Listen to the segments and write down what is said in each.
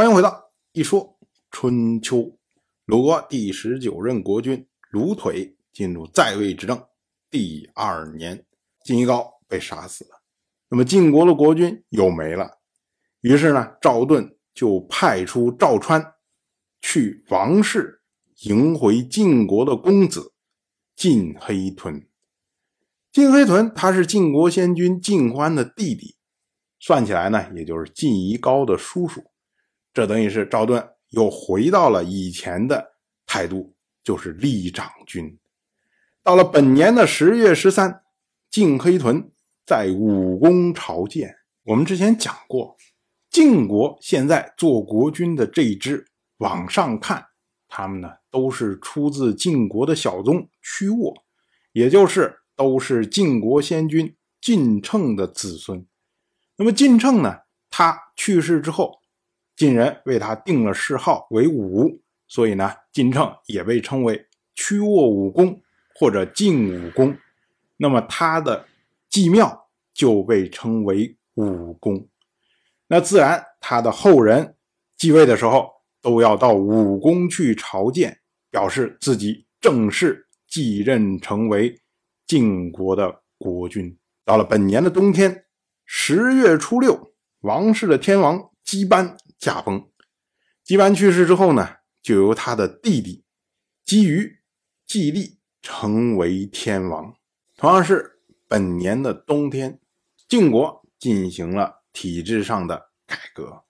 欢迎回到一说春秋。鲁国第十九任国君鲁腿进入在位执政第二年，晋夷高被杀死了，那么晋国的国君又没了。于是呢，赵盾就派出赵川去王室迎回晋国的公子晋黑豚。晋黑豚他是晋国先君晋欢的弟弟，算起来呢，也就是晋夷高的叔叔。这等于是赵盾又回到了以前的态度，就是立长君。到了本年的十月十三，晋黑豚在武功朝见。我们之前讲过，晋国现在做国君的这一支，往上看，他们呢都是出自晋国的小宗屈沃，也就是都是晋国先君晋称的子孙。那么晋称呢，他去世之后。晋人为他定了谥号为武，所以呢，晋称也被称为屈沃武公或者晋武公。那么他的祭庙就被称为武公。那自然他的后人继位的时候都要到武公去朝见，表示自己正式继任成为晋国的国君。到了本年的冬天，十月初六，王室的天王姬班。驾崩，姬班去世之后呢，就由他的弟弟姬瑜继立，成为天王。同样是本年的冬天，晋国进行了体制上的改革。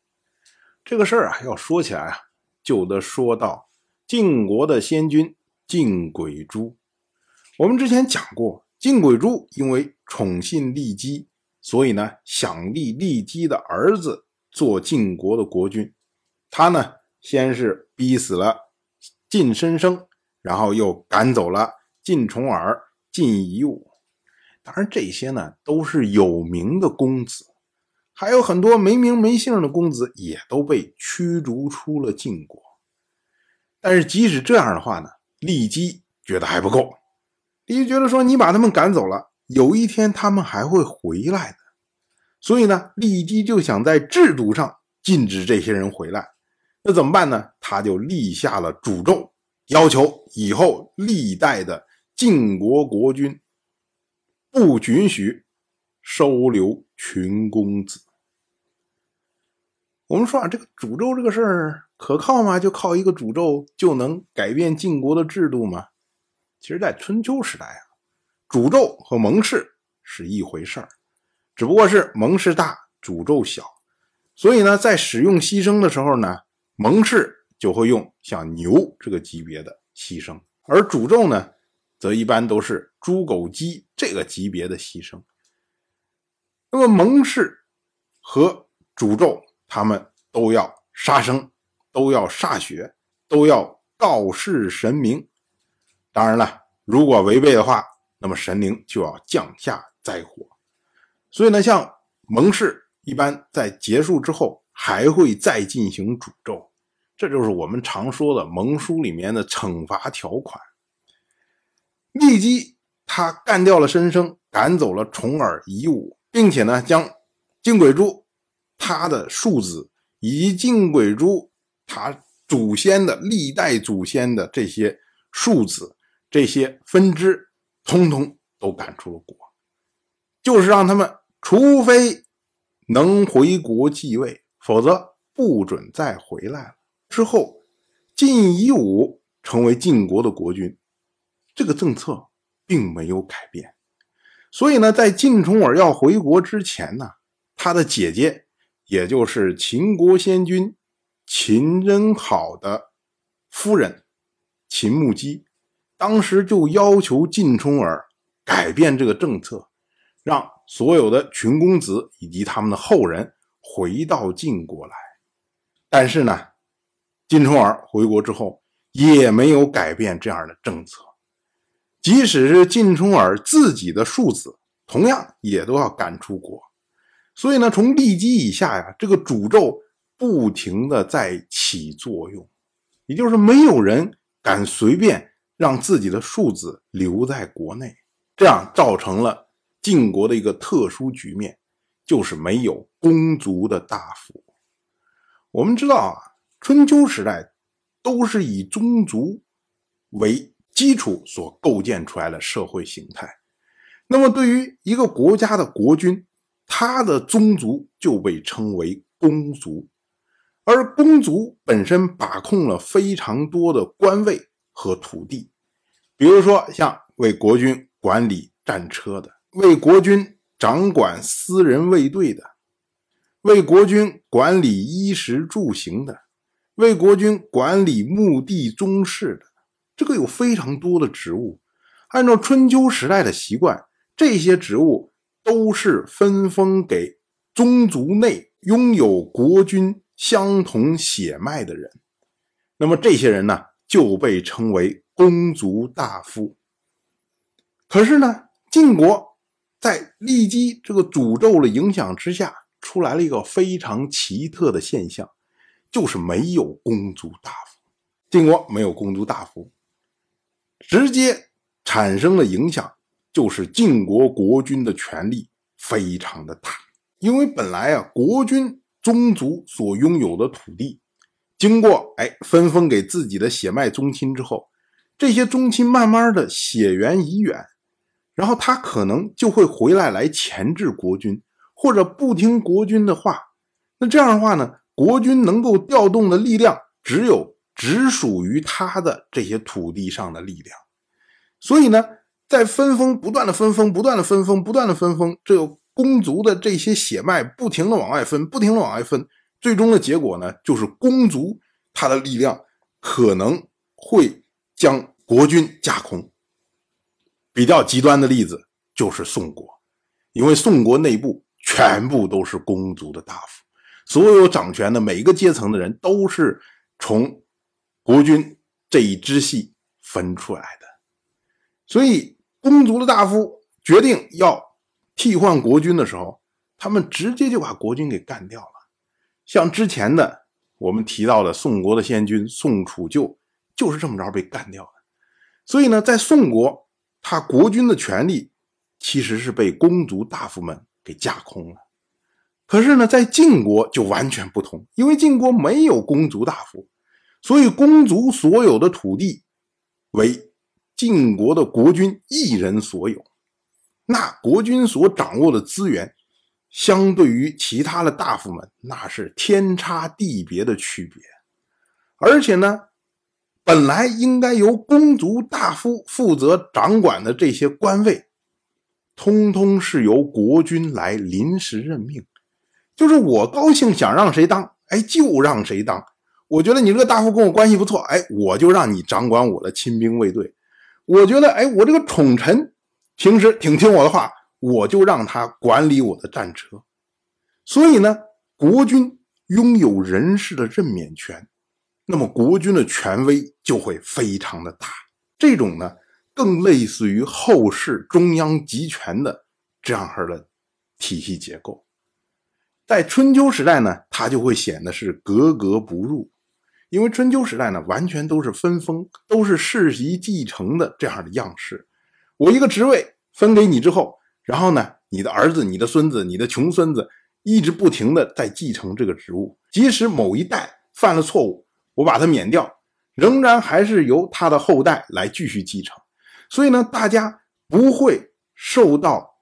这个事儿啊，要说起来啊，就得说到晋国的先君晋轨珠。我们之前讲过，晋轨珠因为宠信骊姬，所以呢，想立骊姬的儿子。做晋国的国君，他呢先是逼死了晋申生，然后又赶走了晋重耳、晋夷吾。当然，这些呢都是有名的公子，还有很多没名没姓的公子也都被驱逐出了晋国。但是，即使这样的话呢，骊姬觉得还不够。骊姬觉得说，你把他们赶走了，有一天他们还会回来的。所以呢，骊姬就想在制度上禁止这些人回来，那怎么办呢？他就立下了诅咒，要求以后历代的晋国国君不允许收留群公子。我们说啊，这个诅咒这个事儿可靠吗？就靠一个诅咒就能改变晋国的制度吗？其实，在春秋时代啊，诅咒和盟誓是一回事儿。只不过是盟誓大，诅咒小，所以呢，在使用牺牲的时候呢，盟誓就会用像牛这个级别的牺牲，而诅咒呢，则一般都是猪、狗、鸡这个级别的牺牲。那么盟誓和诅咒，他们都要杀生，都要歃血，都要告示神明。当然了，如果违背的话，那么神灵就要降下灾祸。所以呢，像盟誓一般在结束之后还会再进行诅咒，这就是我们常说的盟书里面的惩罚条款。骊姬他干掉了申生，赶走了重耳、夷吾，并且呢，将晋轨珠他的庶子以及晋轨珠他祖先的历代祖先的这些庶子、这些分支，通通都赶出了国，就是让他们。除非能回国继位，否则不准再回来了。之后，晋夷吾成为晋国的国君，这个政策并没有改变。所以呢，在晋重耳要回国之前呢，他的姐姐，也就是秦国先君秦真好的夫人秦穆姬，当时就要求晋重耳改变这个政策，让。所有的群公子以及他们的后人回到晋国来，但是呢，晋重耳回国之后也没有改变这样的政策，即使是晋重耳自己的庶子，同样也都要赶出国。所以呢，从骊姬以下呀，这个诅咒不停的在起作用，也就是没有人敢随便让自己的庶子留在国内，这样造成了。晋国的一个特殊局面，就是没有公族的大夫。我们知道啊，春秋时代都是以宗族为基础所构建出来的社会形态。那么，对于一个国家的国君，他的宗族就被称为公族，而公族本身把控了非常多的官位和土地，比如说像为国君管理战车的，为国君掌管私人卫队的。为国君管理衣食住行的，为国君管理墓地宗室的，这个有非常多的职务。按照春秋时代的习惯，这些职务都是分封给宗族内拥有国君相同血脉的人。那么这些人呢，就被称为公族大夫。可是呢，晋国在骊姬这个诅咒的影响之下。出来了一个非常奇特的现象，就是没有公族大夫。晋国没有公族大夫，直接产生的影响就是晋国国君的权力非常的大。因为本来啊，国君宗族所拥有的土地，经过哎分封给自己的血脉宗亲之后，这些宗亲慢慢的血缘已远，然后他可能就会回来来钳制国君。或者不听国君的话，那这样的话呢？国君能够调动的力量只有只属于他的这些土地上的力量。所以呢，在分封不断的分封、不断的分封、不断的分封，这个公族的这些血脉不停的往外分、不停的往外分，最终的结果呢，就是公族他的力量可能会将国君架空。比较极端的例子就是宋国，因为宋国内部。全部都是公族的大夫，所有掌权的每一个阶层的人都是从国君这一支系分出来的，所以公族的大夫决定要替换国君的时候，他们直接就把国君给干掉了。像之前的我们提到的宋国的先君宋楚就就是这么着被干掉的。所以呢，在宋国，他国君的权力其实是被公族大夫们。给架空了，可是呢，在晋国就完全不同，因为晋国没有公族大夫，所以公族所有的土地为晋国的国君一人所有。那国君所掌握的资源，相对于其他的大夫们，那是天差地别的区别。而且呢，本来应该由公族大夫负责掌管的这些官位。通通是由国君来临时任命，就是我高兴想让谁当，哎，就让谁当。我觉得你这个大夫跟我关系不错，哎，我就让你掌管我的亲兵卫队。我觉得，哎，我这个宠臣平时挺听我的话，我就让他管理我的战车。所以呢，国君拥有人事的任免权，那么国君的权威就会非常的大。这种呢。更类似于后世中央集权的这样式的体系结构，在春秋时代呢，它就会显得是格格不入，因为春秋时代呢，完全都是分封，都是世袭继承的这样的样式。我一个职位分给你之后，然后呢，你的儿子、你的孙子、你的穷孙子一直不停的在继承这个职务，即使某一代犯了错误，我把他免掉，仍然还是由他的后代来继续继承。所以呢，大家不会受到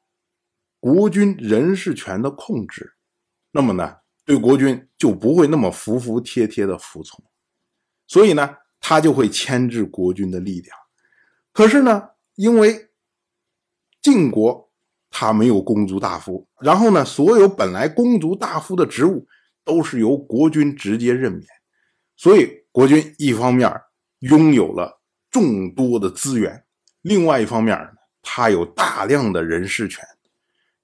国君人事权的控制，那么呢，对国君就不会那么服服帖帖的服从，所以呢，他就会牵制国君的力量。可是呢，因为晋国他没有公族大夫，然后呢，所有本来公族大夫的职务都是由国君直接任免，所以国君一方面拥有了众多的资源。另外一方面，他有大量的人事权，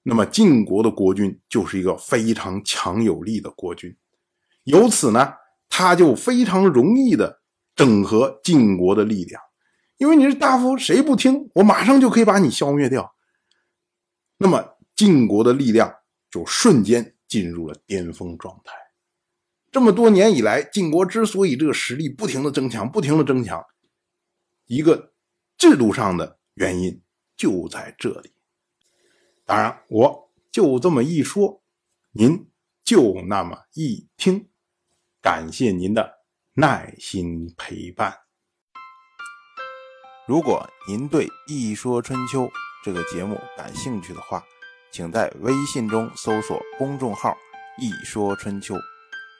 那么晋国的国君就是一个非常强有力的国君，由此呢，他就非常容易的整合晋国的力量，因为你是大夫，谁不听，我马上就可以把你消灭掉，那么晋国的力量就瞬间进入了巅峰状态。这么多年以来，晋国之所以这个实力不停的增强，不停的增强，一个。制度上的原因就在这里。当然，我就这么一说，您就那么一听。感谢您的耐心陪伴。如果您对《一说春秋》这个节目感兴趣的话，请在微信中搜索公众号“一说春秋”，